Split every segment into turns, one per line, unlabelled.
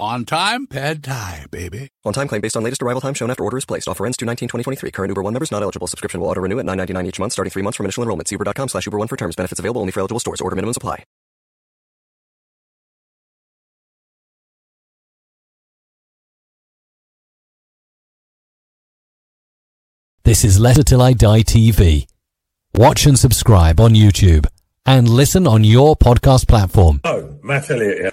On time, pad thai, baby.
On time claim based on latest arrival time shown after order is placed. Offer ends 2 2023 Current Uber One members not eligible. Subscription will auto renew at 9.99 each month starting three months from initial enrollment. See uber.com slash Uber One for terms. Benefits available only for eligible stores. Order minimums apply.
This is Leicester Till I Die TV. Watch and subscribe on YouTube and listen on your podcast platform.
Oh, Matt Elliott here.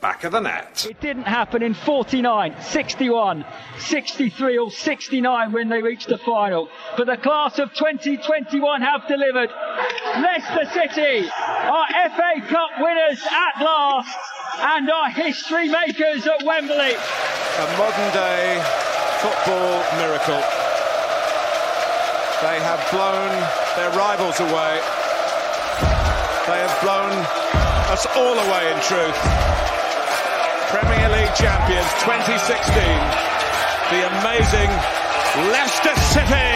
Back of the net.
It didn't happen in 49, 61, 63 or 69 when they reached the final. But the class of 2021 have delivered. Leicester City are FA Cup winners at last and are history makers at Wembley.
A modern day football miracle. They have blown their rivals away. They have blown us all away in truth. Premier League champions 2016, the amazing Leicester City.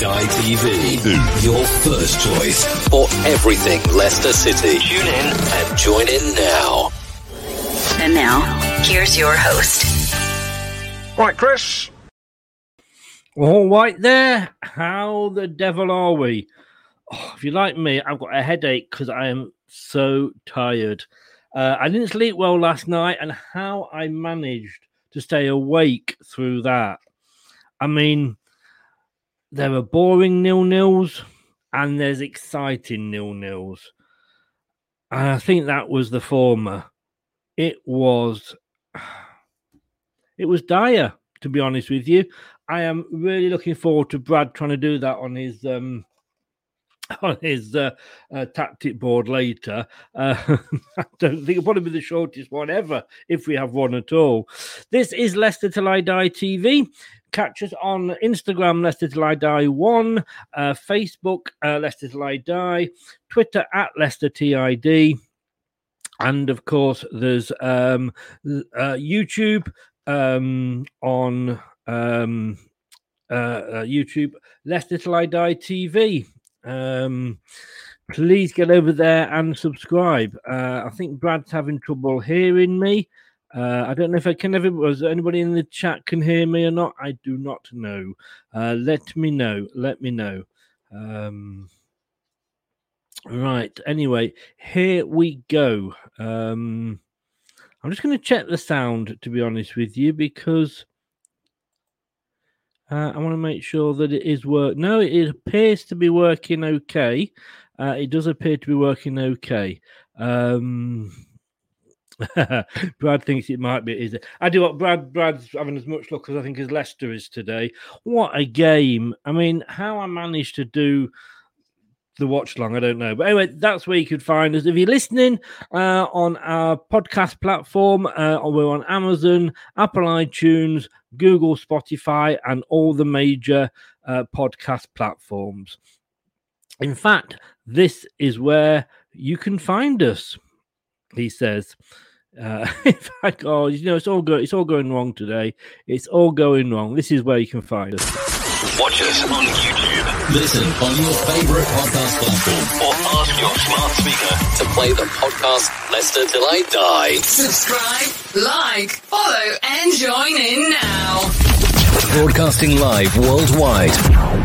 Leicester Till I Die TV. Your first choice for everything Leicester City. Tune in and join in now.
And now, here's your host.
Right, Chris.
All right, there. How the devil are we? Oh, if you like me, I've got a headache because I am so tired. Uh, I didn't sleep well last night, and how I managed to stay awake through that. I mean, there are boring nil nils and there's exciting nil nils. And I think that was the former. It was it was dire, to be honest with you. I am really looking forward to Brad trying to do that on his um on his uh, uh, tactic board later. Uh, I don't think it'll probably be the shortest one ever if we have one at all. This is Leicester Till I Die TV. Catch us on Instagram, Leicester Till I Die One, uh, Facebook, uh, Leicester Till I Die, Twitter at Leicester TID. and of course, there's um, uh, YouTube um, on um, uh, uh, YouTube. Leicester Till I Die TV. Um, please get over there and subscribe. Uh, I think Brad's having trouble hearing me. Uh, I don't know if I can ever. Was anybody in the chat can hear me or not? I do not know. Uh, let me know. Let me know. Um, right. Anyway, here we go. Um, I'm just going to check the sound to be honest with you because uh, I want to make sure that it is work. No, it appears to be working okay. Uh, it does appear to be working okay. Um, Brad thinks it might be. Is it? I do what Brad. Brad's having as much luck as I think as Leicester is today. What a game! I mean, how I managed to do the watch long, I don't know. But anyway, that's where you could find us. If you're listening uh, on our podcast platform, uh, we're on Amazon, Apple iTunes, Google, Spotify, and all the major uh, podcast platforms. In fact, this is where you can find us. He says. Uh, in fact, oh, you know, it's all go- it's all going wrong today. It's all going wrong. This is where you can find us.
Watch us on YouTube. Listen on your favorite podcast platform or ask your smart speaker to play the podcast Leicester Till I Die.
Subscribe, like, follow, and join in now.
Broadcasting live worldwide.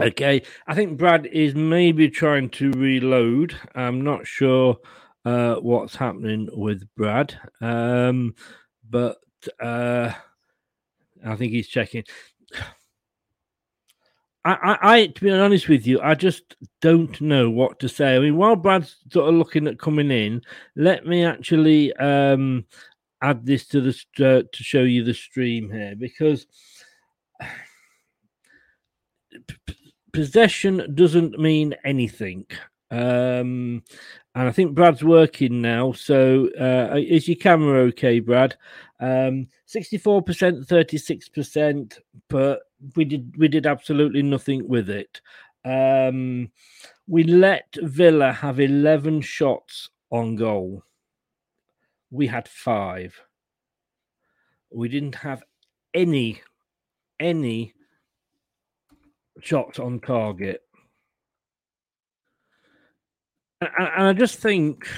Okay, I think Brad is maybe trying to reload. I'm not sure uh, what's happening with Brad, um, but uh, I think he's checking. I, I, I, to be honest with you, I just don't know what to say. I mean, while Brad's sort of looking at coming in, let me actually um, add this to the uh, to show you the stream here because possession doesn't mean anything. Um, and I think Brad's working now. So uh, is your camera okay, Brad? Um, 64%, 36%, but we did we did absolutely nothing with it. Um, we let Villa have 11 shots on goal. We had five. We didn't have any any shots on target. And, and I just think,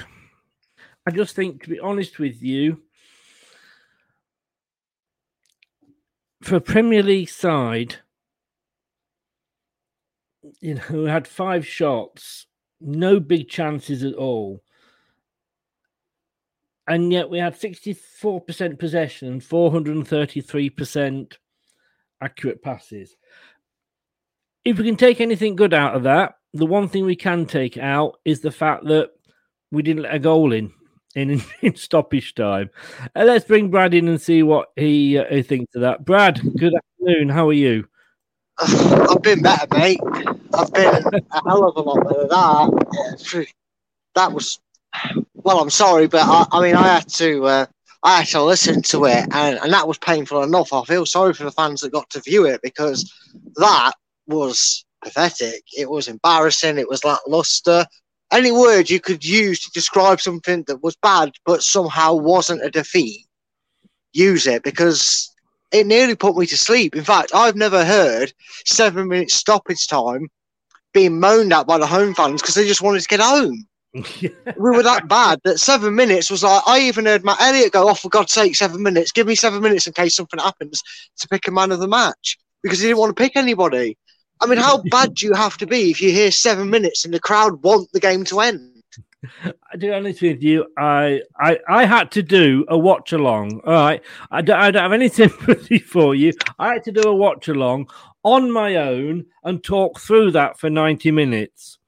I just think, to be honest with you, for a Premier League side, you know, who had five shots, no big chances at all. And yet we had 64% possession and 433% accurate passes if we can take anything good out of that, the one thing we can take out is the fact that we didn't let a goal in in, in stoppage time. Uh, let's bring Brad in and see what he, uh, he thinks of that. Brad, good afternoon. How are you?
I've been better, mate. I've been a hell of a lot better than that. That was well. I'm sorry, but I, I mean, I had to. Uh, I had to listen to it, and, and that was painful enough. I feel sorry for the fans that got to view it because that was pathetic. It was embarrassing. It was lackluster. Any word you could use to describe something that was bad but somehow wasn't a defeat, use it because it nearly put me to sleep. In fact, I've never heard seven minutes stoppage time being moaned at by the home fans because they just wanted to get home. we were that bad that seven minutes was like I even heard Matt Elliott go, "Oh, for God's sake, seven minutes! Give me seven minutes in case something happens to pick a man of the match," because he didn't want to pick anybody. I mean, how bad do you have to be if you hear seven minutes and the crowd want the game to end?
I do honest with you, I, I I had to do a watch along. All right, I don't, I don't have any sympathy for you. I had to do a watch along on my own and talk through that for ninety minutes.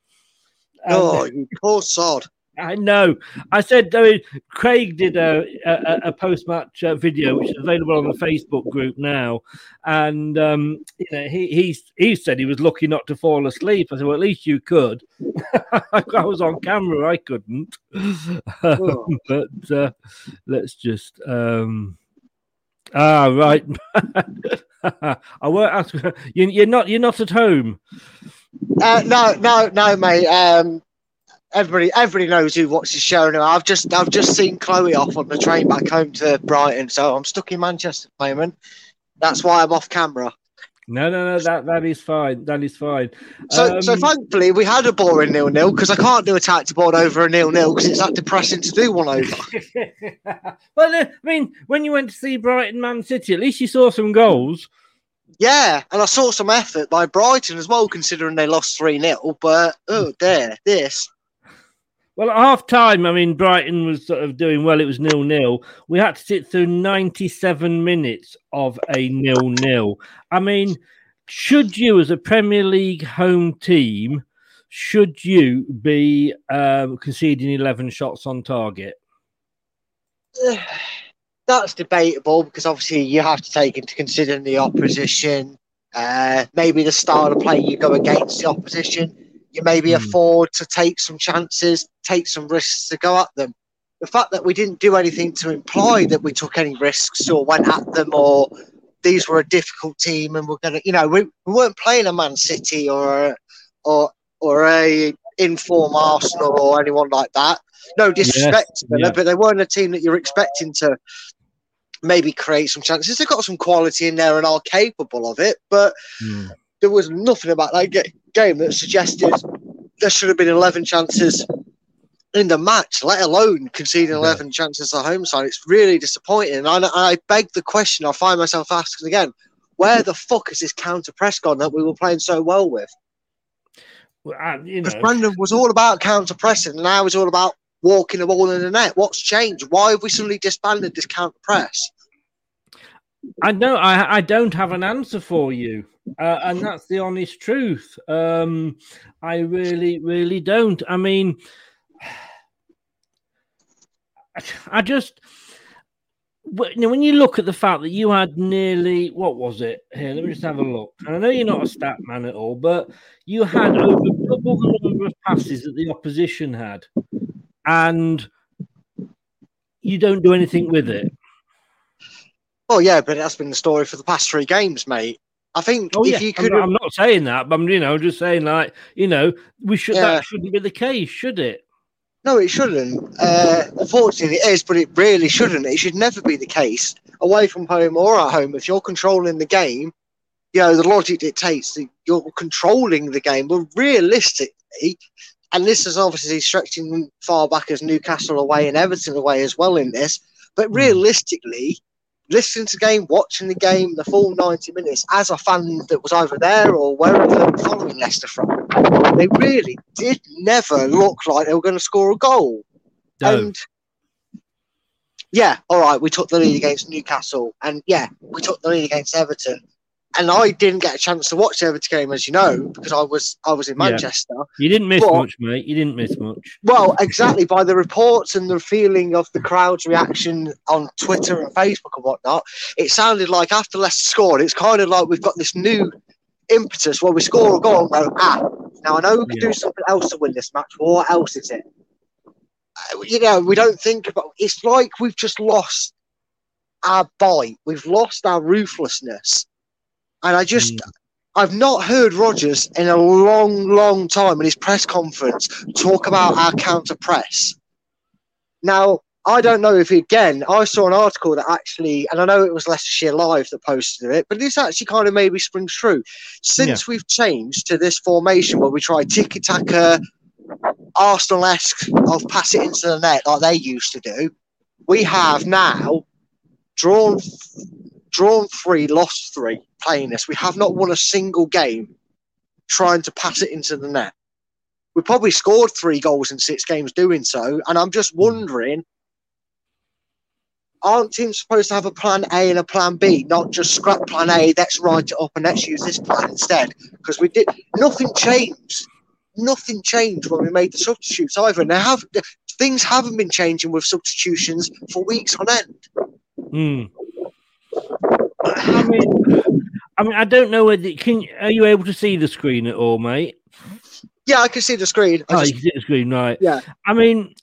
oh, you poor sod!
I know. I said, I mean, Craig did a, a, a post match uh, video, which is available on the Facebook group now. And, um, you know, he, he, he said he was lucky not to fall asleep. I said, well, at least you could. I was on camera, I couldn't. Oh. but uh, let's just. Um, ah, right. I won't ask. You, you're not. You're not at home.
Uh, no, no, no, mate. Um, everybody, everybody knows who watches the show now. I've just, I've just seen Chloe off on the train back home to Brighton, so I'm stuck in Manchester at the moment. That's why I'm off camera.
No, no, no. That that is fine. That is fine.
So, so
Um,
thankfully, we had a boring nil nil because I can't do a tactic board over a nil nil because it's that depressing to do one over.
well, I mean, when you went to see Brighton Man City, at least you saw some goals.
Yeah, and I saw some effort by Brighton as well, considering they lost 3 0. But oh, dear, this.
Well, at half time, I mean, Brighton was sort of doing well. It was nil nil. We had to sit through 97 minutes of a nil nil. I mean, should you, as a Premier League home team, should you be um, conceding 11 shots on target?
That's debatable because obviously you have to take into consideration the opposition, uh, maybe the style of play you go against the opposition. You maybe hmm. afford to take some chances, take some risks to go at them. The fact that we didn't do anything to imply that we took any risks or went at them or these were a difficult team and we're gonna, you know, we, we weren't playing a Man City or a, or or a inform Arsenal or anyone like that. No disrespect to them,
yeah.
but they weren't a team that you're expecting to maybe create some chances. They've got some quality in there and are capable of it, but hmm. There was nothing about that ga- game that suggested there should have been 11 chances in the match, let alone conceding 11 chances at home side. It's really disappointing. And I, I beg the question, I find myself asking again, where the fuck is this counter press gone that we were playing so well with?
Well, you
Because
know,
Brandon was all about counter pressing, and now it's all about walking the ball in the net. What's changed? Why have we suddenly disbanded this counter press?
I know I, I don't have an answer for you, uh, and that's the honest truth. Um, I really, really don't. I mean, I just when you look at the fact that you had nearly what was it? Here, let me just have a look. And I know you're not a stat man at all, but you had over double the number of passes that the opposition had, and you don't do anything with it.
Oh yeah, but that's been the story for the past three games, mate. I think
Oh
if
yeah,
you
I'm not, I'm not saying that, but I'm you know just saying like you know we should
Yeah.
that shouldn't be the case, should it?
no, it shouldn't. Uh, unfortunately, it is, but it really shouldn't. It should never be the case away from home or at home. If you're controlling the game, you know the logic dictates that you're controlling the game. But realistically, and this is obviously stretching far back as Newcastle away and Everton away as well in this. But realistically, listening to the game, watching the game, the full 90 minutes, as a fan that was either there or wherever following Leicester from, they really did never look like they were going to score a goal.
No.
And yeah, all right, we took the lead against Newcastle, and yeah, we took the lead against Everton. And I didn't get a chance to watch the Everton game, as you know, because I was I was in
Yeah.
Manchester.
You didn't miss
But-
much, mate. You didn't miss much.
Well, exactly. By the reports and the feeling of the crowd's reaction on Twitter and Facebook and whatnot, it sounded like after Leicester scored, it's kind of like we've got this new impetus where we score a goal and go, ah, now I know we can do something else to win this match, what else is it? Uh, You know, we don't think about it's like we've just lost our bite, we've lost our ruthlessness. And I just, mm. I've not heard Rodgers in a long, long time in his press conference talk about our counter press. Now, I don't know if again, I saw an article that actually, and I know it was Leicestershire Live that posted it, but this actually kind of maybe springs true. Since we've changed to this formation where we try tiki taka, Arsenal esque of pass it into the net like they used to do, we have now drawn drawn three, lost three playing this. We have not won a single game trying to pass it into the net. We probably scored three goals in six games doing so, and I'm just wondering. Aren't teams supposed to have a plan A and a plan B, not just scrap plan A, let's write it up and let's use this plan instead? Because we did nothing changed. Nothing changed when we made the substitutes either. And they have things haven't been changing with substitutions for weeks on end.
Hmm. I mean, I mean, I don't know whether can. Are you able to see the screen at all, mate?
Yeah, I can see the screen. I
Oh,
just-
you can see the screen, right?
Yeah.
I mean,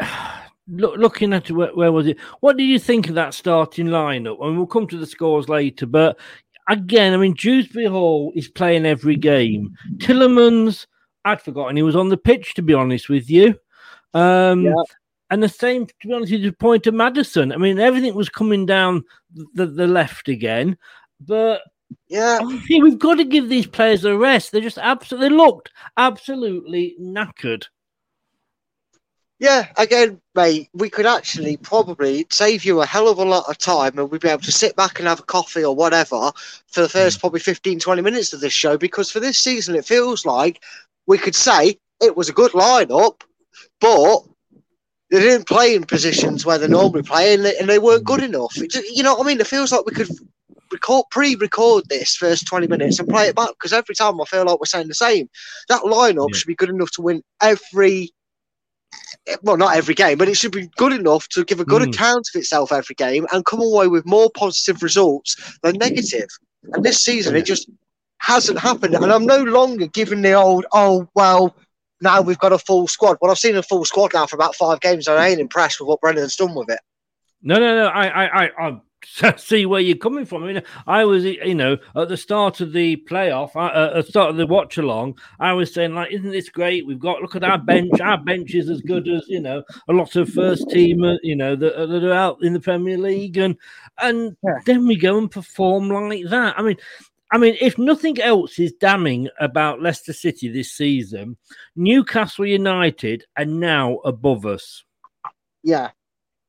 look, looking at where, where was it? What did you think of that starting lineup? And we'll come to the scores later, but again, I mean, Dewsbury Hall is playing every game. Tielemans, I'd forgotten he was on the pitch, to be honest with you. Um,
Yeah.
And the same, to be honest with you, point to Maddison. I mean, everything was coming down the, the left again. But
yeah,
obviously we've got to give these players a rest. They just absolutely looked absolutely knackered.
Yeah, again, mate, we could actually probably save you a hell of a lot of time and we'd be able to sit back and have a coffee or whatever for the first hmm. probably 15, 20 minutes of this show because for this season it feels like we could say it was a good lineup, but they didn't play in positions where they normally play and they, and they weren't good enough. It you know what I mean? It feels like we could record pre-record this first 20 minutes and play it back because every time I feel like we're saying the same. That lineup should be good enough to win every well, not every game, but it should be good enough to give a good
Mm.
account of itself every game and come away with more positive results than negative. And this season, it just hasn't happened. And I'm no longer giving the old, oh, well, now we've got a full squad. Well, I've seen a full squad now for about five games, and I ain't impressed with what Brendan's done with it.
No, no, no. I, I, I, I see where you're coming from. I mean, I was, you know, at the start of the playoff, uh, uh, at the start of the watch along, I was saying, like, isn't this great? We've got look at our bench. Our bench is as good as you know a lot of first team, you know, that, that are out in the Premier League, and and then we go and perform like that. I mean. I mean, if nothing else is damning about Leicester City this season, Newcastle United are now above us.
Yeah.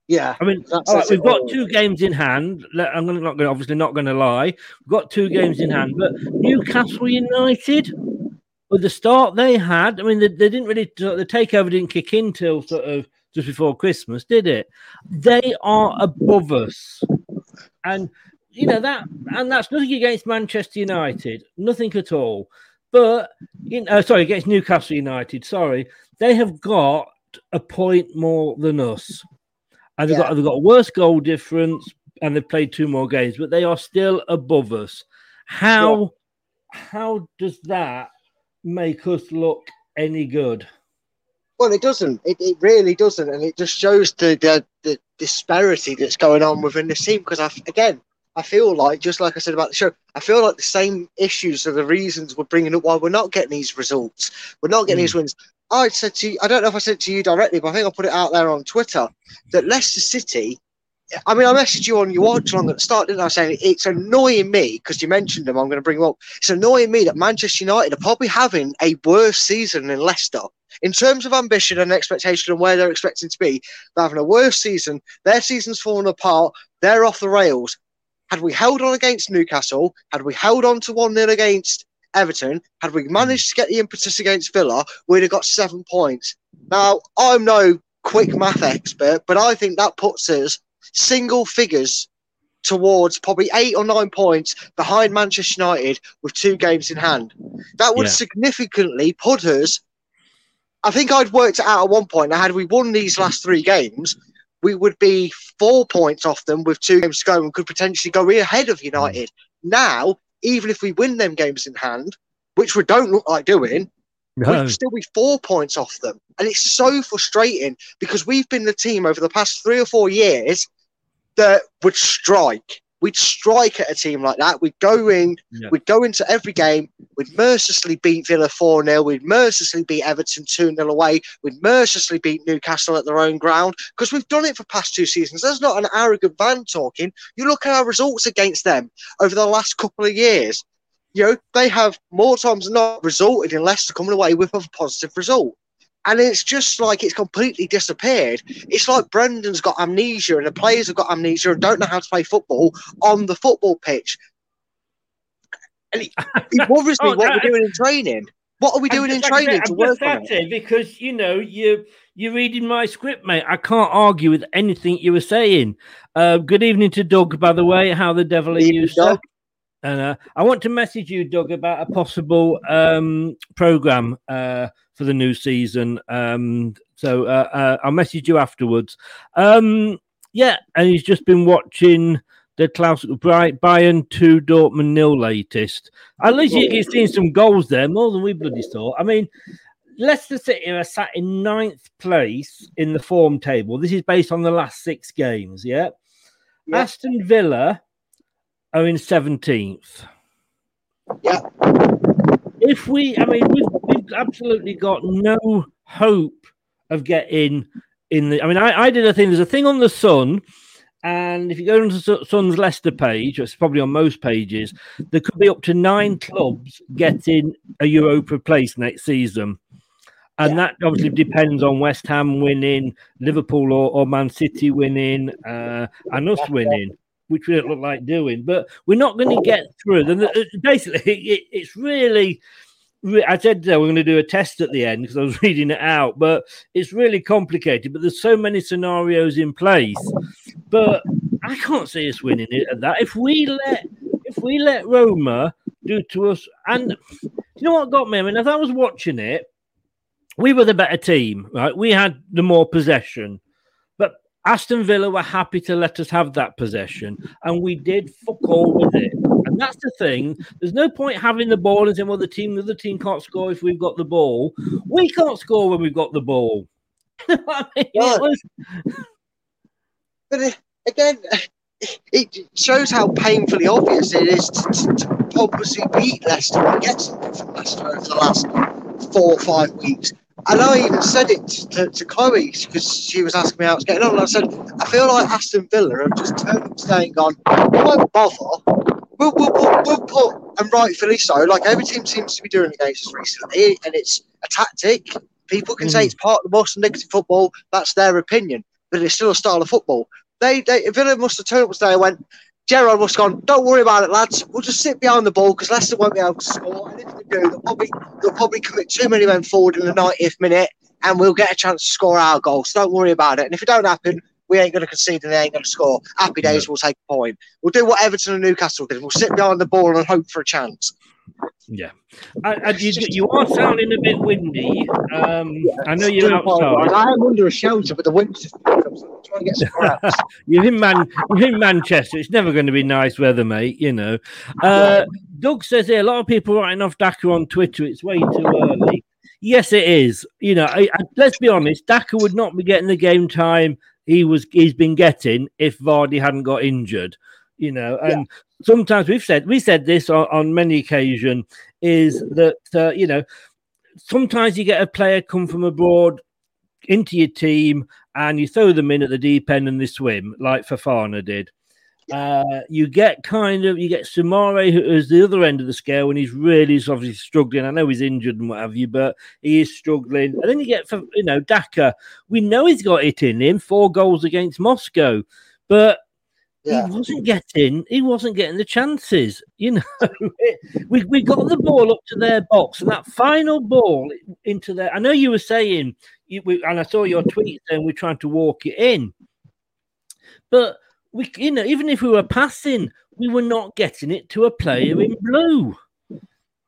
Yeah.
I mean,
That's-
all right,
that's
we've got two games in hand. I'm not going, obviously not going to lie. We've got two games in hand, but Newcastle United, with the start they had, I mean, they, they didn't really the takeover didn't kick in till sort of just before Christmas, did it? They are above us, and you know that, and that's nothing against Manchester United, nothing at all. But you know, uh, sorry, against Newcastle United. Sorry, they have got a point more than us and they've got they've got a worse goal difference, and they've played two more games, but they are still above us. How how does that make us look any good?
Well, it doesn't. It, it really doesn't, and it just shows the the, the disparity that's going on within the team. Because I, again, I feel like just like I said about the show, I feel like the same issues are the reasons we're bringing up why we're not getting these results. We're not getting these hmm. wins. I said to you, I don't know if I said to you directly, but I think I put it out there on Twitter that Leicester City. I mean, I messaged you on your watch along at the start, didn't I? Saying it's annoying me because you mentioned them. I'm going to bring them up. It's annoying me that Manchester United are probably having a worse season than Leicester in terms of ambition and expectation and where they're expecting to be. They're having a worse season. Their season's fallen apart. They're off the rails. Had we held on against Newcastle, had we held on to 1 0 against Everton, had we managed to get the impetus against Villa, we'd have got seven points. Now, I'm no quick math expert, but I think that puts us single figures towards probably eight or nine points behind Manchester United with two games in hand. That would
Yeah.
significantly put us. I think I'd worked it out at one point. Now, had we won these last three games, we would be four points off them with two games to go and could potentially go ahead of hmm. United. Now, even if we win them games in hand, which we don't look like doing,
No.
we'd still be four points off them. And it's so frustrating because we've been the team over the past three or four years that would strike. We'd strike at a team like that. We'd go in,
Yeah.
we'd go into every game, we'd mercilessly beat Villa 4 0, we'd mercilessly beat Everton 2 0 away, we'd mercilessly beat Newcastle at their own ground because we've done it for past two seasons. There's not an arrogant van talking. You look at our results against them over the last couple of years. You know, they have more times than not resulted in Leicester coming away with a positive result. And it's just like it's completely disappeared. It's like Brendan's got amnesia and the players have got amnesia and don't know how to play football on the football pitch. And it, it worries me
Oh,
what
that-
we're doing in training. What are we doing in
just- like I
training to work on it?
it because you know you you're reading my script, mate. I can't argue with anything you were saying. Uh, good evening to Doug, by the way. How the devil are you, sir? And uh, I want to message you, Doug, about a possible um, program uh, for the new season. Um, so uh, uh, I'll message you afterwards. Um, yeah, and he's just been watching the Klaus Bayern two Dortmund nil latest. At least you- he's seen some goals there, more than we bloody saw. I mean, Leicester City are sat in ninth place in the form table. This is based on the last six games. Yeah, Aston Villa are in 17th.
Yeah.
If we, I mean, we've, we've absolutely got no hope of getting in the. I mean, I, I did a thing. There's a thing on the Sun, and if you go onto the Sun's Leicester page, it's probably on most pages, there could be up to nine clubs getting a Europa place next season. And that obviously depends on West Ham winning, Liverpool or, or Man City winning, uh, and us winning, which we don't look like doing. But we're not going to get through. And basically, it, it's really. I said uh, we're going to do a test at the end because I was reading it out, but it's really complicated. But there's so many scenarios in place, but I can't see us winning it at that. If we let if we let Roma do to us, and you know what got me? I mean, as I was watching it, we were the better team, right? We had the more possession, Aston Villa were happy to let us have that possession, and we did fuck all with it. And that's the thing. There's no point having the ball and saying, "Well, the team, the other team can't score if we've got the ball." We can't score when we've got the ball. I mean, it was...
But uh, again, it shows how painfully obvious it is to, to, to purposely beat Leicester and get something from Leicester over the last four or five weeks. And I even said it to, to Chloe because she was asking me how it's getting on. And I said, I feel like Aston Villa have just turned and gone, we won't bother. We'll, we'll, we'll, we'll put, and rightfully so, like every team seems to be doing against us recently, and it's a tactic. People can say hmm. it's part of the most negative football. That's their opinion, but it's still a style of football. They, they Villa must have turned up today and went, Gerrard have gone, don't worry about it, lads. We'll just sit behind the ball because Leicester won't be able to score. And if they do, they'll probably, they'll probably commit too many men forward in the 90th minute and we'll get a chance to score our goal. So don't worry about it. And if it don't happen, we ain't going to concede and they ain't going to score. Happy days, we'll take a point. We'll do what Everton and Newcastle did. We'll sit behind the ball and hope for a chance.
Yeah, and, you, you are sounding a bit windy. Um, I know you're outside.
I am under a shelter, but the wind's just I'm trying to get some wraps.
you're in Man, you're in Manchester. It's never going to be nice weather, mate. You know. Uh, Doug says here a lot of people writing off Daka on Twitter. It's way too early. Yes, it is. You know, I, I, let's be honest. Daka would not be getting the game time he was he's been getting if Vardy hadn't got injured. You know, and sometimes we've said we said this on, on many occasions is that uh, you know sometimes you get a player come from abroad into your team and you throw them in at the deep end and they swim like Fofana did. Uh, you get kind of you get Soumaré who is the other end of the scale when he's really obviously struggling. I know he's injured and what have you, but he is struggling. And then you get you know Daka. We know he's got it in him, four goals against Moscow, but
Yeah.
he wasn't getting he wasn't getting the chances. You know, we we got the ball up to their box and that final ball into their. I know you were saying, you, we, and I saw your tweet saying we're trying to walk it in, but we you know even if we were passing, we were not getting it to a player in blue.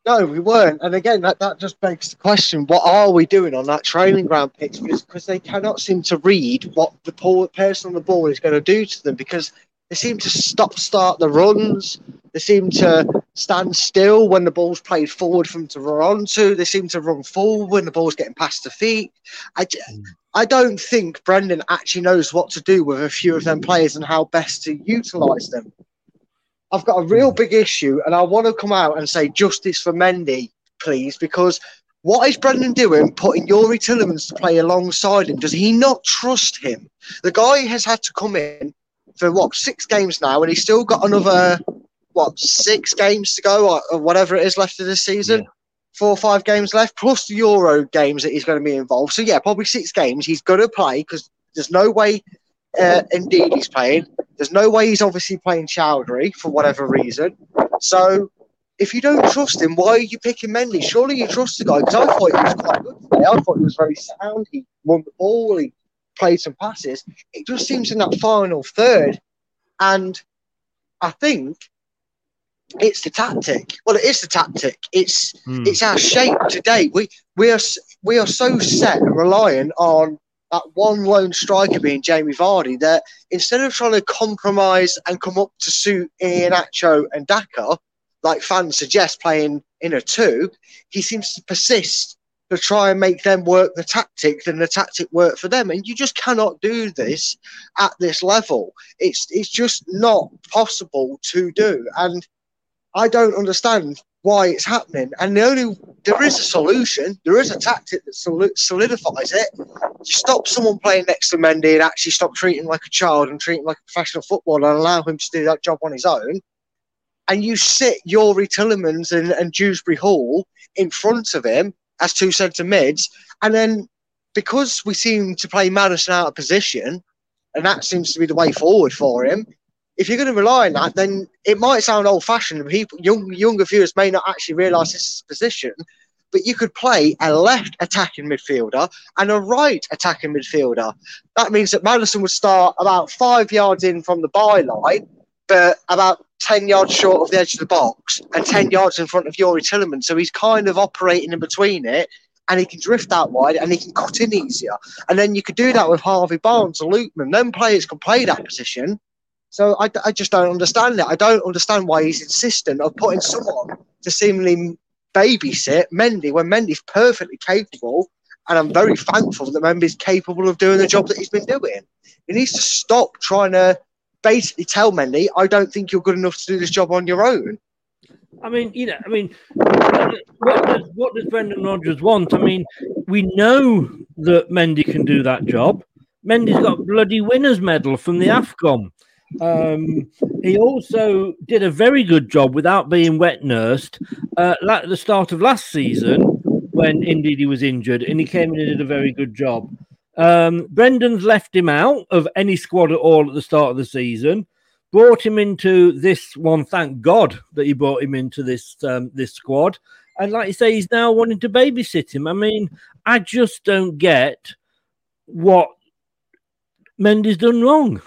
No, we weren't. And again, that, that just begs the question: What are we doing on that training ground pitch? Because they cannot seem to read what the poor person on the ball is going to do to them. Because they seem to stop start the runs. They seem to stand still when the ball's played forward from to run onto. They seem to run forward when the ball's getting past the feet. I, hmm. I don't think Brendan actually knows what to do with a few of them players and how best to utilise them. I've got a real hmm. big issue, and I want to come out and say justice for Mendy, please, because what is Brendan doing putting Youri Tielemans to play alongside him? Does he not trust him? The guy has had to come in for what six games now, and he's still got another what six games to go, or, or whatever it is left of this season. Four or five games left, plus the Euro games that he's going to be involved. So yeah, probably six games. He's going to play because there's no way. Uh, indeed, he's playing. There's no way he's obviously playing Choudhury for whatever reason. So if you don't trust him, why are you picking Mendy? Surely you trust the guy because I thought he was quite good today. I thought he was very sound. He won the ball. He played some passes. It just seems in that final third, and I think it's the tactic. Well, it is the tactic. It's
Hmm.
it's our shape today. We we are we are so set and reliant on that one lone striker being Jamie Vardy that instead of trying to compromise and come up to suit Iheanacho and Daka, like fans suggest playing in a two, he seems to persist to try and make them work the tactic than the tactic work for them. And you just cannot do this at this level. It's it's just not possible to do. And I don't understand why it's happening. And the only there is a solution. There is a tactic that solidifies it. You stop someone playing next to Mendy and actually stop treating like a child and treat him like a professional footballer and allow him to do that job on his own. And you sit Youri Tielemans and, and Dewsbury Hall in front of him as two centre mids, and then because we seem to play Maddison out of position, and that seems to be the way forward for him. If you're going to rely on that, then it might sound old-fashioned. People, young, younger viewers may not actually realise this is position, but you could play a left attacking midfielder and a right attacking midfielder. That means that Maddison would start about five yards in from the byline, but about 10 yards short of the edge of the box and 10 yards in front of Youri Tielemans. So he's kind of operating in between it and he can drift out wide and he can cut in easier. And then you could do that with Harvey Barnes and Lookman. Then players can play that position. So I, I just don't understand it. I don't understand why he's insistent of putting someone to seemingly babysit Mendy when Mendy's perfectly capable. And I'm very thankful that Mendy's capable of doing the job that he's been doing. He needs to stop trying to basically tell Mendy, I don't think you're good enough to do this job on your own.
I mean, you know, I mean, what does, what does Brendan Rodgers want? I mean, we know that Mendy can do that job. Mendy's got bloody winners medal from the AFCON. Um, he also did a very good job without being wet nursed uh, at the start of last season when indeed he was injured, and he came in and did a very good job. Um, Brendan's left him out of any squad at all at the start of the season. Brought him into this one. Thank God that he brought him into this um, this squad. And like you say, he's now wanting to babysit him. I mean, I just don't get what Mendy's done wrong.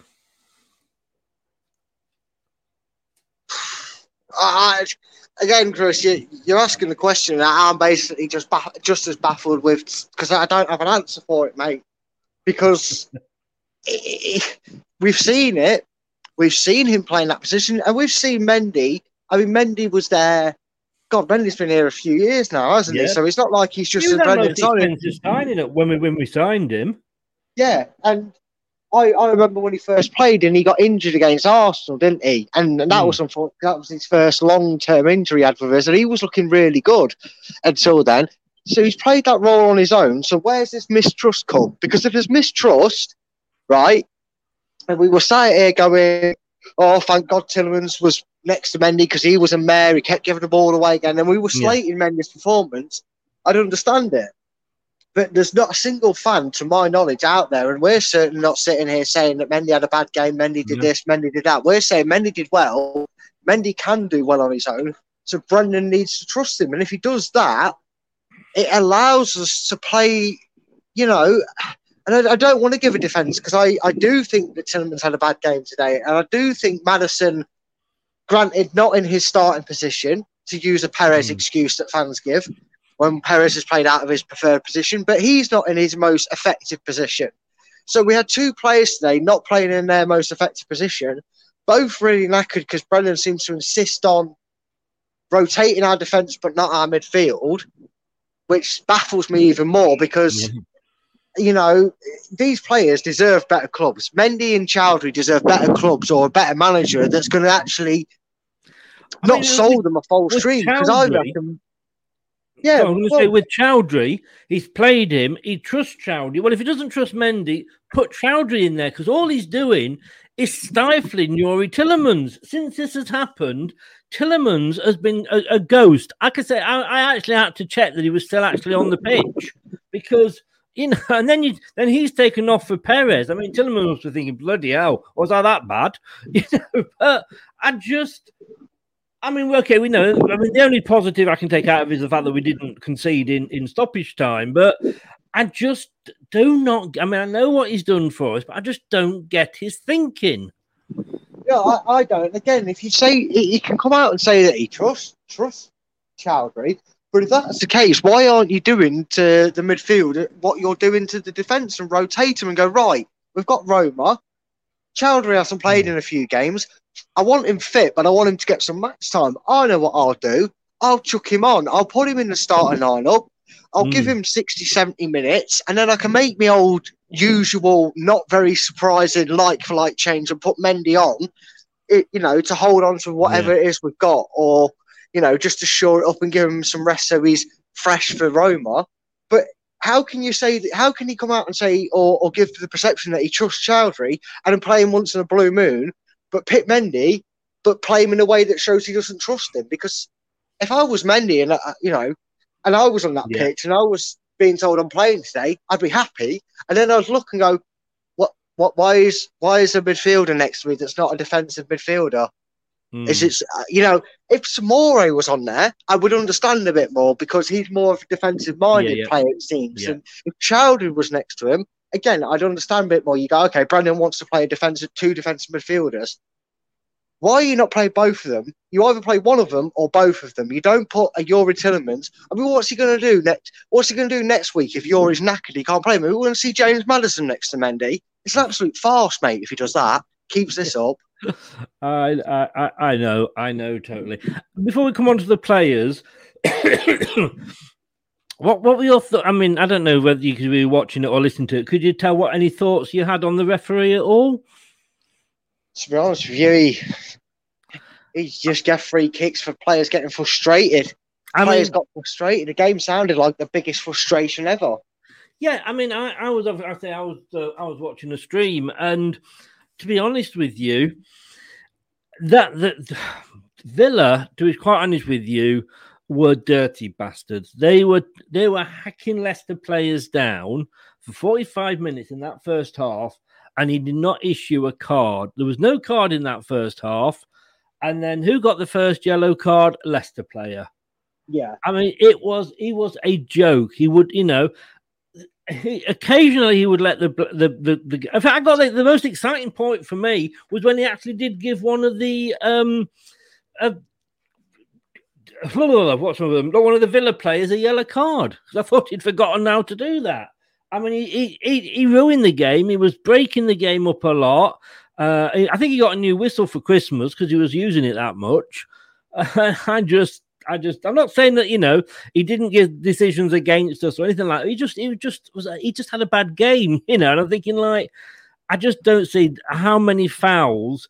I, again, Chris, you, are asking the question that I'm basically just ba- just as baffled with because I don't have an answer for it, mate because it, we've seen it. We've seen him playing that position, and we've seen Mendy. I mean, Mendy was there. God, Mendy's been here a few years now, hasn't yeah. he? So it's not like he's just
he
a Brendan
signing it when we when we signed him.
Yeah, and I, I remember when he first played and he got injured against Arsenal, didn't he? And, and that mm. was that was his first long term injury he had us, and he was looking really good until then. So he's played that role on his own. So where's this mistrust come? Because if there's mistrust, right, and we were sat here going, oh, thank God Tielemans was next to Mendy because he was a mayor, he kept giving the ball away again, and we were slating yeah. Mendy's performance. I don't understand it. But there's not a single fan, to my knowledge, out there, and we're certainly not sitting here saying that Mendy had a bad game, Mendy did yeah. this, Mendy did that. We're saying Mendy did well, Mendy can do well on his own, so Brendan needs to trust him. And if he does that, it allows us to play, you know, and I, I don't want to give a defence because I, I do think that Tielemans had a bad game today. And I do think Maddison, granted, not in his starting position, to use a Perez mm. excuse that fans give when Perez has played out of his preferred position, but he's not in his most effective position. So we had two players today not playing in their most effective position, both really knackered because Brendan seems to insist on rotating our defence but not our midfield which baffles me even more because. You know, these players deserve better clubs. Mendy and Choudhury deserve better clubs or a better manager that's going to actually I not mean, sold them a false dream. Because I reckon
yeah, I'm going to well, say with Choudhury, he's played him. He trusts Choudhury. Well, if he doesn't trust Mendy, put Choudhury in there because all he's doing is stifling Youri Tielemans. Since this has happened, Tielemans has been a, a ghost. I could say I, I, actually had to check that he was still actually on the pitch because you know, and then you then he's taken off for Perez. I mean, Tielemans was thinking, bloody hell, was I that bad? You know, but I just. I mean, okay, we know. I mean, the only positive I can take out of it is the fact that we didn't concede in, in stoppage time. But I just do not. I mean, I know what he's done for us, but I just don't get his thinking.
Yeah, I, I don't. Again, if you say he can come out and say that he trusts trusts Choudhury, but if that's the case, why aren't you doing to the midfield what you're doing to the defence and rotate them and go right? We've got Roma. Choudhury hasn't played in a few games. I want him fit, but I want him to get some match time. I know what I'll do. I'll chuck him on. I'll put him in the starting lineup. I'll give
Mm.
him 60, 70 minutes, and then I can make my old usual, not very surprising like for like change and put Mendy on, it, you know, to hold on to whatever it is we've got, or, you know, just to shore it up and give him some rest so he's fresh for Roma. But how can you say that? How can he come out and say, or, or give the perception that he trusts Choudhury and play him once in a blue moon, but pick Mendy, but play him in a way that shows he doesn't trust him? Because if I was Mendy and, uh, you know, and I was on that
Yeah.
pitch and I was being told I'm playing today, I'd be happy. And then I'd look and go, what, what, why is, why is a midfielder next to me that's not a defensive midfielder? Is
Mm.
it, uh, you know, if Soumaré was on there, I would understand a bit more because he's more of a defensive minded
Yeah, yeah.
player, it seems. And if Choudhury was next to him, again, I'd understand a bit more. You go, okay, Brendan wants to play a defensive, two defensive midfielders. Why are you not playing both of them? You either play one of them or both of them. You don't put a Youri. I mean, what's he going to do next? What's he going to do next week if Youri's knackered? He can't play. We're going to see James Maddison next to Mendy. It's an absolute farce, mate. If he does that, keeps this up.
I I- I know, I know totally. Before we come on to the players, what what were your thoughts? I mean, I don't know whether you could be watching it or listening to it. Could you tell what any thoughts you had on the referee at all?
To be honest with you, he, he just got free kicks for players getting frustrated.
I
players
mean-
got frustrated. The game sounded like the biggest frustration ever.
Yeah, I mean, I, I was I say I was uh, I was watching a stream, and to be honest with you, that that Villa, to be quite honest with you, were dirty bastards. They were they were hacking Leicester players down for forty five minutes in that first half, and he did not issue a card. There was no card in that first half, and then who got the first yellow card? Leicester player.
Yeah.
I mean, it was he was a joke. He would, you know, he, occasionally he would let the the the, the in fact, I got the, the most exciting point for me was when he actually did give one of the um uh, what's one of them? not One of the Villa players a yellow card 'Cause I thought he'd forgotten how to do that. I mean, he he, he, ruined the game. He was breaking the game up a lot. Uh, I think he got a new whistle for Christmas because he was using it that much. I just, I just, I'm not saying that you know he didn't give decisions against us or anything like. that. He just, he just was, he just had a bad game, you know. And I'm thinking like, I just don't see how many fouls.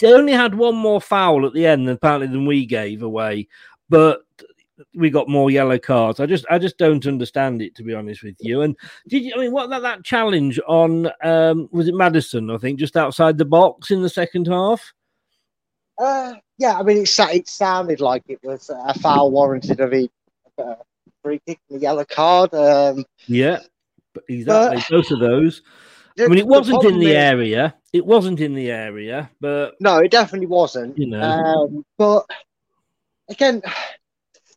They only had one more foul at the end, apparently, than we gave away, but we got more yellow cards. I just, I just don't understand it to be honest with you. And did you? I mean, what that that challenge on? um Was it Maddison? I think just outside the box in the second half.
Uh, yeah, I mean, it, it sounded like it was a foul warranted of a uh, free kick and a yellow card. Um,
Yeah, but exactly. Both of those. I mean, it wasn't in the
is-
area. It wasn't in the area, but
No, it definitely wasn't.
You know.
Um, but again,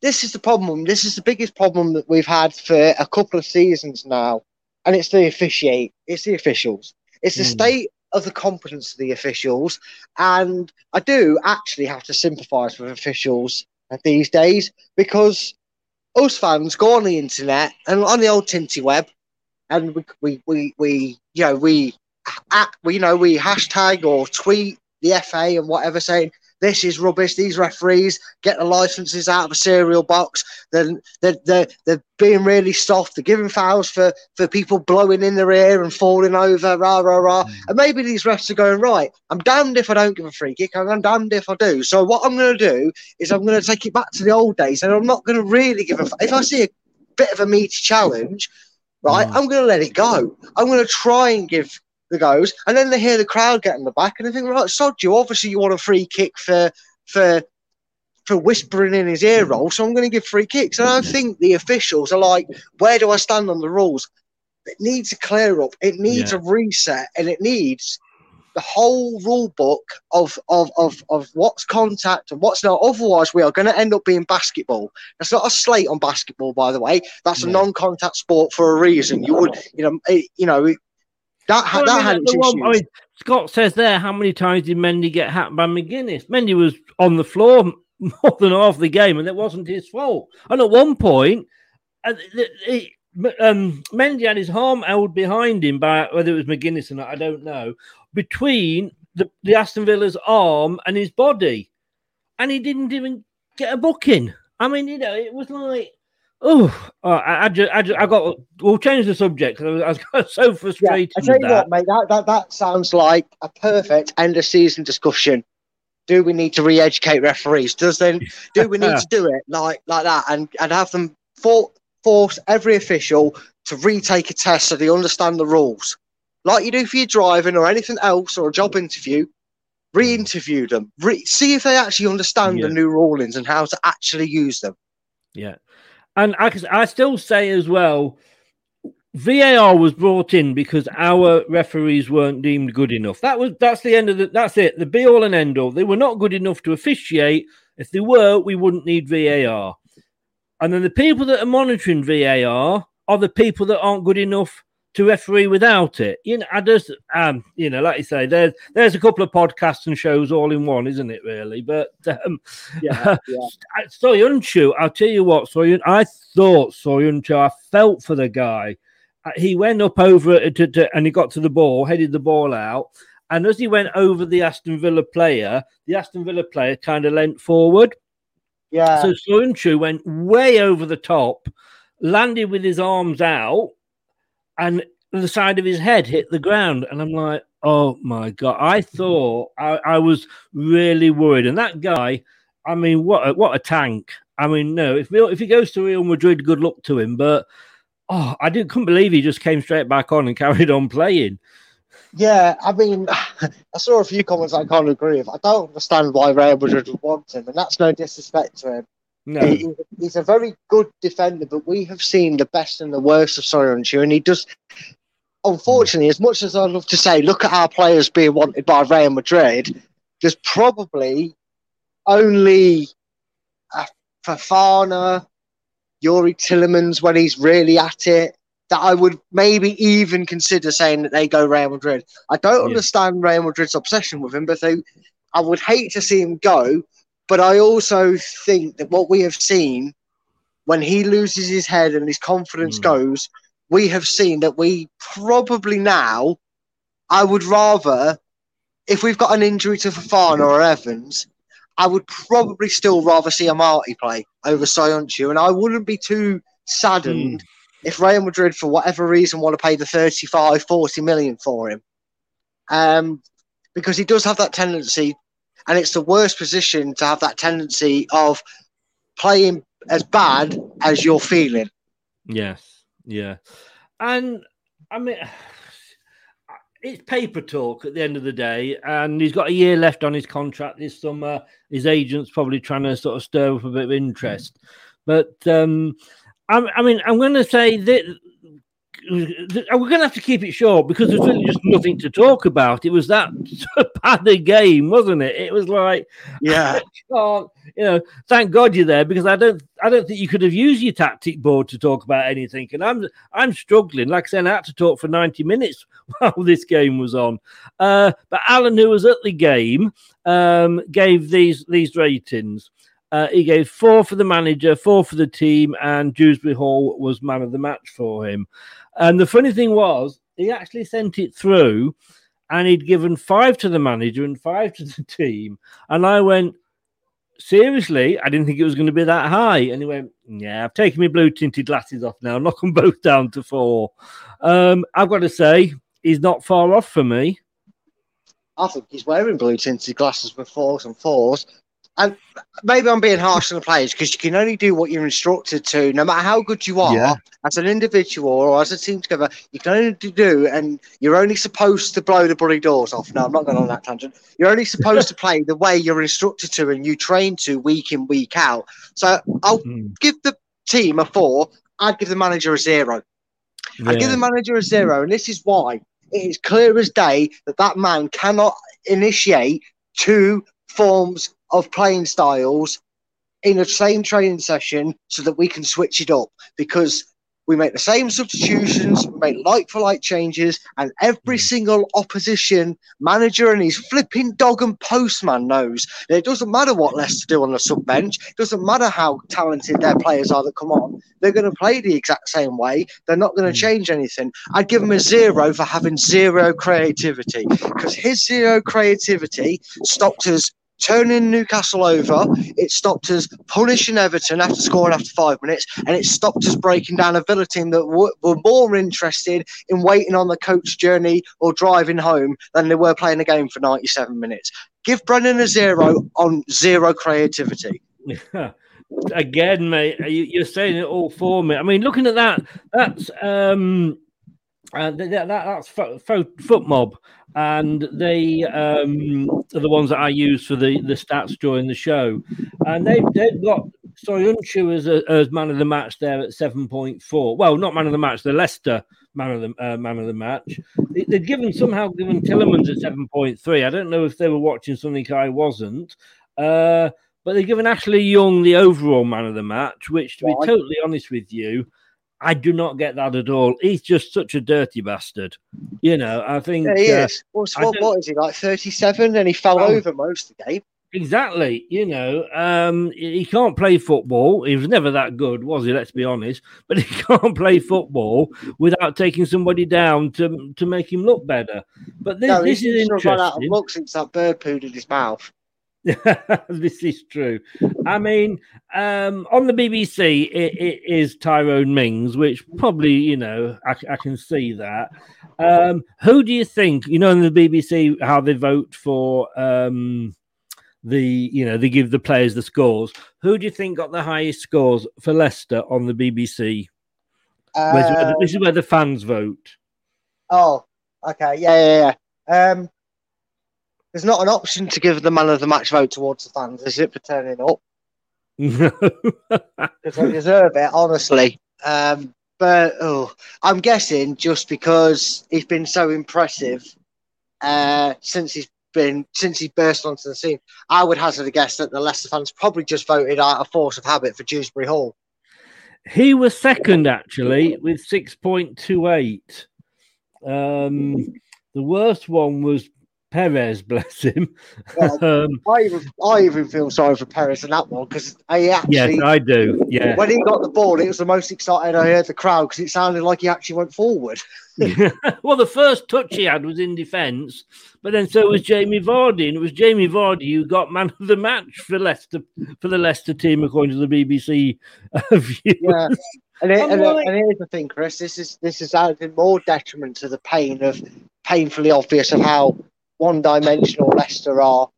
this is the problem. This is the biggest problem that we've had for a couple of seasons now, and it's the officiate. It's the officials. It's the
Hmm.
state of the competence of the officials, and I do actually have to sympathise with officials these days because us fans go on the internet and on the old Tinty web, and we we we, we you know we at, we, you know, we hashtag or tweet the FA and whatever saying this is rubbish. These referees get the licenses out of a cereal box. Then they're, they're, they're being really soft. They're giving fouls for, for people blowing in their ear and falling over. Rah rah rah. Mm. And maybe these refs are going right. I'm damned if I don't give a free kick, I'm damned if I do. So what I'm going to do is I'm going to take it back to the old days, and I'm not going to really give a. f- If I see a bit of a meaty challenge, right, mm. I'm going to let it go. I'm going to try and give the goes, and then they hear the crowd get in the back, and they think, right, sod you. Obviously, you want a free kick for for for whispering in his ear roll, so I'm going to give free kicks. And I think the officials are like, where do I stand on the rules? It needs a clear up. It needs
Yeah.
a reset, and it needs the whole rule book of, of, of, of what's contact and what's not. Otherwise, we are going to end up being basketball. That's not a slate on basketball, by the way. That's a non-contact sport for a reason. You would, you know, it, you know, that ha-
Well,
that
I mean,
had its
one- I mean, Scott says there, how many times did Mendy get hacked by McGuinness? Mendy was on the floor more than half the game, and it wasn't his fault. And at one point, uh, the, um, Mendy had his arm held behind him by whether it was McGuinness or not, I don't know, between the, the Aston Villa's arm and his body, and he didn't even get a booking. I mean, you know, it was like, Oh, I, I, just, I, just, I got. We'll change the subject I was, I was so frustrated.
I tell
with
you
that.
what, mate, that, that, that sounds like a perfect end of season discussion. Do we need to re-educate referees? Does then do we need to do it like like that and, and have them for, force every official to retake a test so they understand the rules? Like you do for your driving or anything else or a job interview, re-interview them. Re- see if they actually understand
Yeah.
the new rulings and how to actually use them.
Yeah, and I, I still say as well, VAR was brought in because our referees weren't deemed good enough. That was that's the end of the that's it. The be all and end all. They were not good enough to officiate. If they were, we wouldn't need VAR. And then the people that are monitoring VAR are the people that aren't good enough to referee without it. You know, I just um, you know, like you say, there's there's a couple of podcasts and shows all in one, isn't it? Really, but um,
Yeah, yeah.
Soyuncu, I'll tell you what, Soyun, I thought Soyuncu, I felt for the guy. Uh, He went up over it to, to, and he got to the ball, headed the ball out. And as he went over the Aston Villa player, the Aston Villa player kind of leant forward.
Yeah.
So Soyuncu went way over the top, landed with his arms out, and the side of his head hit the ground. And I'm like, oh my God. I thought I, I was really worried. And that guy, I mean, what a, what a tank. I mean, no, if if he goes to Real Madrid, good luck to him. But oh, I didn't couldn't believe he just came straight back on and carried on playing.
Yeah, I mean, I saw a few comments I can't agree with. I don't understand why Real Madrid would want him, and that's no disrespect to him.
No.
He- he's, a very good defender, but we have seen the best and the worst of Soyuncu, and he does. Unfortunately, as much as I'd love to say, look at our players being wanted by Real Madrid, there's probably only uh, Fofana, Youri Tielemans when he's really at it, that I would maybe even consider saying that they go Real Madrid. I don't
Yeah.
understand Real Madrid's obsession with him, but they, I would hate to see him go. But I also think that what we have seen when he loses his head and his confidence goes, we have seen that we probably now, I would rather, if we've got an injury to Fofana or Evans, I would probably still rather see a Amartey play over Soyuncu, and I wouldn't be too saddened if Real Madrid, for whatever reason, want to pay the 35, 40 million for him. Um, because he does have that tendency, and it's the worst position to have that tendency of playing as bad as you're feeling.
Yes, yeah, and I mean, it's paper talk at the end of the day, and he's got a year left on his contract this summer. His agent's probably trying to sort of stir up a bit of interest, but um, I, I mean, I'm going to say that. We're going to have to keep it short because there's really just nothing to talk about. It was that bad a game, wasn't it? It was like,
Yeah.
you know, thank God you're there because I don't, I don't think you could have used your tactic board to talk about anything. And I'm, I'm struggling. Like I said, I had to talk for 90 minutes while this game was on. Uh, but Alan, who was at the game, um, gave these these ratings. Uh, he gave four for the manager, four for the team, and Dewsbury Hall was man of the match for him. And the funny thing was, he actually sent it through, and he'd given five to the manager and five to the team. And I went, seriously, I didn't think it was going to be that high. And he went, yeah, I've taken my blue tinted glasses off now, knock them both down to four. Um, I've got to say, he's not far off for me.
I think he's wearing blue tinted glasses with fours and fours. And maybe I'm being harsh on the players because you can only do what you're instructed to, no matter how good you are
Yeah.
as an individual or as a team together. You can only do, and you're only supposed to blow the bloody doors off. No, I'm not going on that tangent. You're only supposed to play the way you're instructed to and you train to week in, week out. So I'll hmm. give the team a four. I'd give the manager a zero. I'd give the manager a zero, and this is why it is clear as day that that man cannot initiate two forms of playing styles in the same training session so that we can switch it up because we make the same substitutions, we make like for like changes, and every mm. single opposition manager and his flipping dog and postman knows that it doesn't matter what Leicester do on the sub bench, it doesn't matter how talented their players are that come on, they're going to play the exact same way, they're not going to mm. change anything. I'd give him a zero for having zero creativity because his zero creativity stopped us turning Newcastle over. It stopped us punishing Everton after scoring after five minutes, and it stopped us breaking down a Villa team that were more interested in waiting on the coach journey or driving home than they were playing the game for 97 minutes. Give Brendan a zero on zero creativity.
Again, mate, you, you're saying it all for me. I mean, looking at that, that's um, uh, that, that, that's fo- fo- foot mob, and they um, are the ones that I use for the, the stats during the show, and they've, they've got Soyuncu as a, as man of the match there at seven point four. Well, not man of the match, the Leicester man of the uh, man of the match. They, they've given somehow given Tielemans at seven point three. I don't know if they were watching something I wasn't. Uh, but they've given Ashley Young the overall man of the match, which, to be totally honest with you, I do not get that at all. He's just such a dirty bastard. You know, I think.
Yeah, he
uh,
is. What's, what, what is he like? Thirty-seven, and he fell
Well-
over most of the game.
Exactly. You know, um, he can't play football. He was never that good, was he? Let's be honest. But he can't play football without taking somebody down to to make him look better. But this,
no,
this
he's
is
just run out of luck since that bird pooed in his mouth.
this is true. I mean, um, on the BBC, it, it is Tyrone Mings, which probably, you know, I, I can see that. Um, who do you think, you know, in the BBC, how they vote for um, the, you know, they give the players the scores. Who do you think got the highest scores for Leicester on the BBC? This is where the fans vote.
Oh, okay, yeah, yeah, yeah. Um, there's not an option to give the man of the match vote towards the fans, is it, for turning up? Because they deserve it, honestly. Um, but oh, I'm guessing just because he's been so impressive uh, since he's been since he burst onto the scene, I would hazard a guess that the Leicester fans probably just voted out of force of habit for Dewsbury Hall.
He was second actually with 6.28. Um, the worst one was Perez, bless him. um,
I even I even feel sorry for Perez in that one because I actually
yes, I do. Yeah.
when he got the ball, it was the most excited I heard the crowd because it sounded like he actually went forward.
well, the first touch he had was in defence, but then so was Jamie Vardy, and it was Jamie Vardy who got man of the match for Leicester for the Leicester team, according to the BBC viewers.
Yeah. And, it, and,
like-
and here's the thing, Chris. This is this is adding more detriment to the pain of painfully obvious of how one-dimensional Leicester are.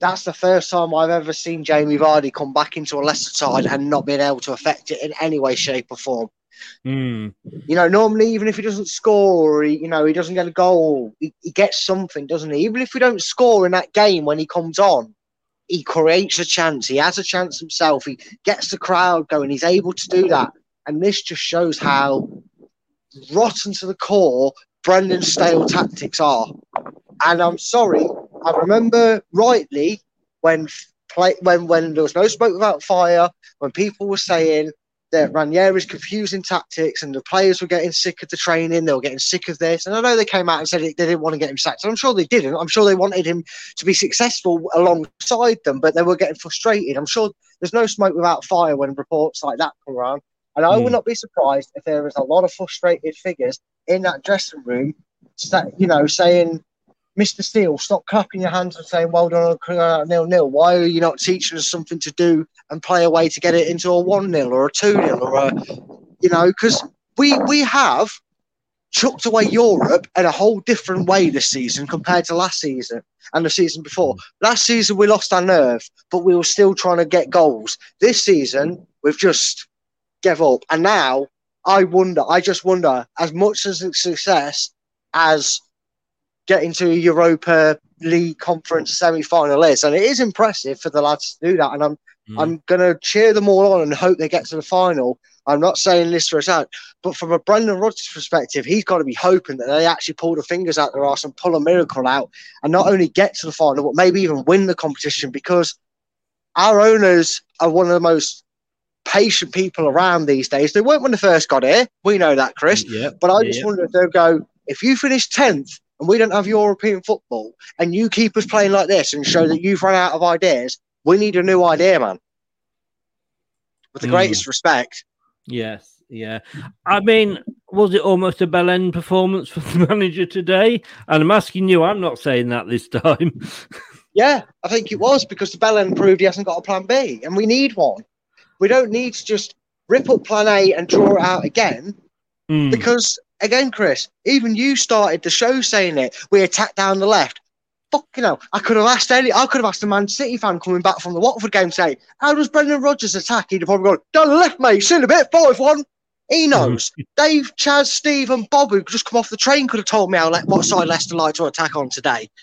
That's the first time I've ever seen Jamie Vardy come back into a Leicester side and not being able to affect it in any way, shape, or form.
Hmm.
You know, normally even if he doesn't score, or he, you know, he doesn't get a goal, he, he gets something, doesn't he? Even if we don't score in that game when he comes on, he creates a chance. He has a chance himself. He gets the crowd going. He's able to do that. And this just shows how rotten to the core Brendan's stale tactics are. And I'm sorry, I remember rightly when play when when there was no smoke without fire, when people were saying that Ranieri's confusing tactics and the players were getting sick of the training, they were getting sick of this. And I know they came out and said it, they didn't want to get him sacked. And I'm sure they didn't. I'm sure they wanted him to be successful alongside them, but they were getting frustrated. I'm sure there's no smoke without fire when reports like that come around. And I would
Hmm.
not be surprised if there is a lot of frustrated figures in that dressing room, you know, saying, Mr. Steele, stop clapping your hands and saying, well done on nil nil. Why are you not teaching us something to do and play a way to get it into a 1 0 or a 2 0 or a, you know, because we, we have chucked away Europe in a whole different way this season compared to last season and the season before. Last season we lost our nerve, but we were still trying to get goals. This season we've just gave up, and now I wonder. I just wonder as much as success as getting to a Europa League conference semi-final is, and it is impressive for the lads to do that. And I'm hmm. I'm gonna cheer them all on and hope they get to the final. I'm not saying this for a second, but from a Brendan Rodgers perspective, he's got to be hoping that they actually pull the fingers out their arse and pull a miracle out, and not only get to the final, but maybe even win the competition because our owners are one of the most patient people around these days. They weren't when they first got here. We know that, Chris.
Yeah,
But I just wonder if they'll go, if you finish 10th and we don't have European football and you keep us playing like this and show that you've run out of ideas, we need a new idea, man. With the
Hmm.
greatest respect.
Yes, yeah. I mean, was it almost a bell end performance for the manager today? And I'm asking you, I'm not saying that this time.
Yeah, I think it was because the bell end proved he hasn't got a plan B, and we need one. We don't need to just rip up plan A and draw it out again.
Mm.
Because again, Chris, even you started the show saying it. We attack down the left. Fucking hell. I could have asked any I could have asked a Man City fan coming back from the Watford game say, How does Brendan Rodgers attack? He'd have probably gone, down the left, mate, seen a bit, five one. He knows. Dave, Chaz, Steve, and Bob, who just come off the train, could have told me how le- what side Leicester like to attack on today.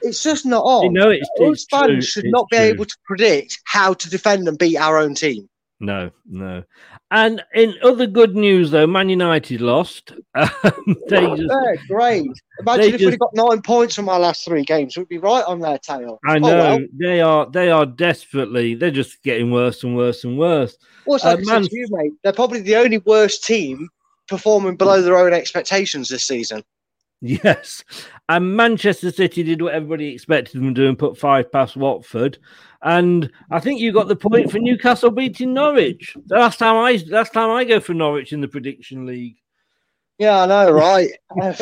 It's just not on.
You know, it's- it's
fans should
it's
not be
true.
able to predict how to defend and beat our own team.
No, no. And in other good news, though, Man United lost. Um, they just,
great. Imagine if we'd
just-
have got nine points from our last three games, we'd be right on their tail.
I
Oh,
know
well.
they are. They are desperately. They're just getting worse and worse and worse.
Well, like
Uh, Man-
you, mate. They're probably the only worst team performing below their own expectations this season.
Yes. And Manchester City did what everybody expected them to do and put five past Watford. And I think you got the point for Newcastle beating Norwich. The last time I last time I go for Norwich in the prediction league.
Yeah, I know, right? I,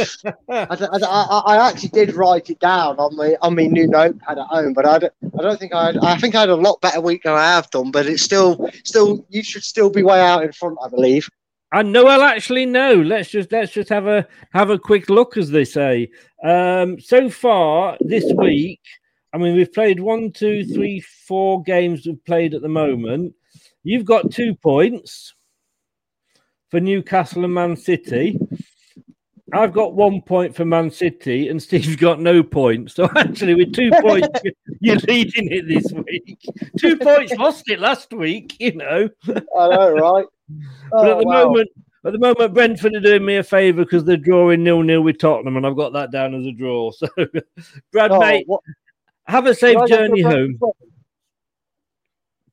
I, I, actually did write it down on my on my new notepad at home, but I don't, I don't think I I think I had a lot better week than I have done. But it's still still you should still be way out in front, I believe.
And no, well, actually, no. Let's just let's just have a have a quick look, as they say. Um, so far this week, I mean, we've played one, two, three, four games we've played at the moment. You've got two points for Newcastle and Man City. I've got one point for Man City, and Steve's got no points. So actually, with two points, you're leading it this week. Two points, lost it last week. You know.
I know, right?
But at
Oh,
the
wow.
moment, at the moment, Brentford are doing me a favour because they're drawing nil nil with Tottenham, and I've got that down as a draw. So, Brad,
Oh,
mate,
what-
have a safe
Did I go for
journey home.
win?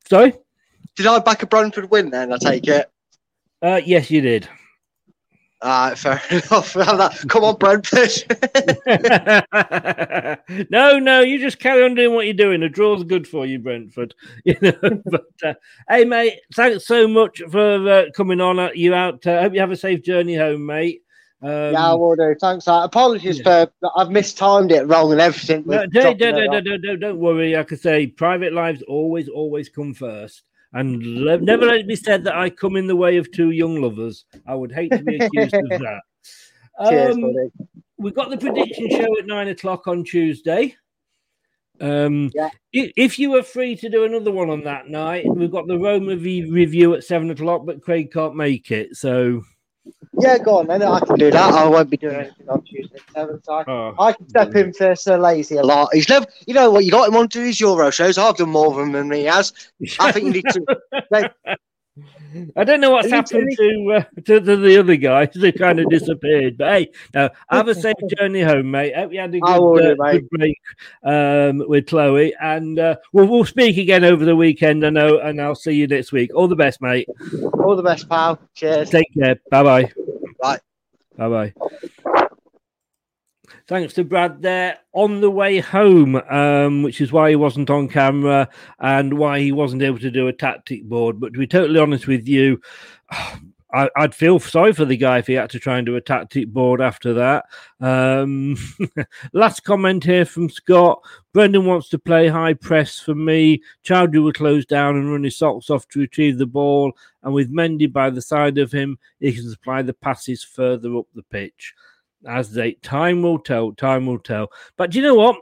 Sorry?
Did I back a Brentford win then? I take it.
Uh, yes, you did.
All right, fair enough. Come on, Brentford.
no, no, you just carry on doing what you're doing. A draw's good for you, Brentford. You know, but uh, hey, mate, thanks so much for uh, coming on. Uh, you out? I uh, hope you have a safe journey home, mate. Um,
yeah, I will do. Thanks. uh, Apologies for I've mistimed it wrong and everything.
No,
with
don't,
dropping
don't, don't, don't, don't, don't worry. Like I say, private lives always, always come first. And le- never let it be said that I come in the way of two young lovers. I would hate to be accused of that.
Cheers,
Um,
buddy.
we've got the prediction show at nine o'clock on Tuesday. Um,
Yeah.
if you were free to do another one on that night, we've got the Roma re- review at seven o'clock, but Craig can't make it. So
Yeah, go on, then. I can do that. I won't be doing anything on Tuesday seven, so I,
Oh.
I can step in for Sir Lazy a lot. He's never, you know what? You got him onto these Euro shows. I've done more of them than he has. I think you need to. like,
I don't know what's
At
happened to, uh, to to the other guys. They kind of disappeared. But hey, now have a safe journey home, mate. Hope you had a good, uh, good break um, with Chloe, and uh, we'll we'll speak again over the weekend. I know, and I'll see you next week. All the best, mate.
all the best, pal. Cheers.
Take care. Bye bye.
Bye.
Bye bye. Thanks to Brad there on the way home, um, which is why he wasn't on camera and why he wasn't able to do a tactic board. But to be totally honest with you, I, I'd feel sorry for the guy if he had to try and do a tactic board after that. Um, last comment here from Scott. Brendan wants to play high press for me. Choudhury will close down and run his socks off to retrieve the ball. And with Mendy by the side of him, he can supply the passes further up the pitch. As they time will tell, time will tell. But do you know what?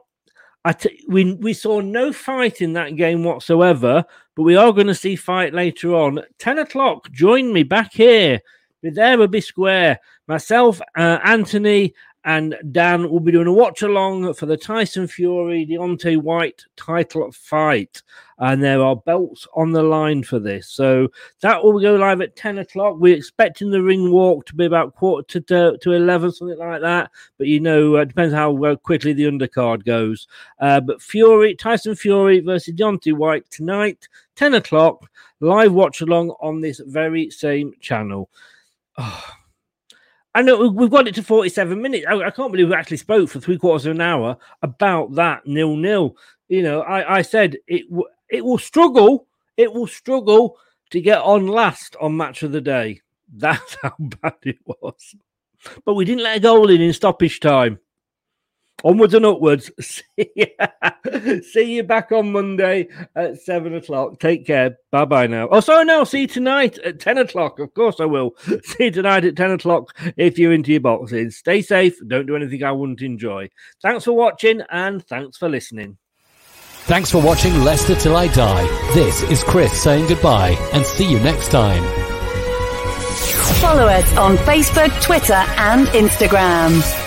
I t- we we saw no fight in that game whatsoever, but we are going to see fight later on. Ten o'clock. Join me back here. Be there, will be square. Myself, uh, Anthony, and Dan will be doing a watch along for the Tyson Fury Deontay White title fight, and there are belts on the line for this. So that will go live at ten o'clock. We're expecting the ring walk to be about quarter to to eleven, something like that. But you know, uh, depends how quickly the undercard goes. Uh, but Fury, Tyson Fury versus Deontay White tonight, 10 o'clock, live watch along on this very same channel. Oh, I know we- we've got it to 47 minutes. I, I can't believe we actually spoke for three quarters of an hour about that nil nil. You know, I, I said it w- it will struggle, it will struggle to get on last on match of the day. That's how bad it was. But we didn't let a goal in in stoppage time. Onwards and upwards. See you, see you back on Monday at seven o'clock. Take care. Bye bye now. Oh, sorry, no. See you tonight at 10 o'clock. Of course, I will. See you tonight at 10 o'clock if you're into your boxes. Stay safe. Don't do anything I wouldn't enjoy. Thanks for watching and thanks for listening.
Thanks for watching Leicester Till I Die. This is Chris saying goodbye and see you next time.
Follow us on Facebook, Twitter, and Instagram.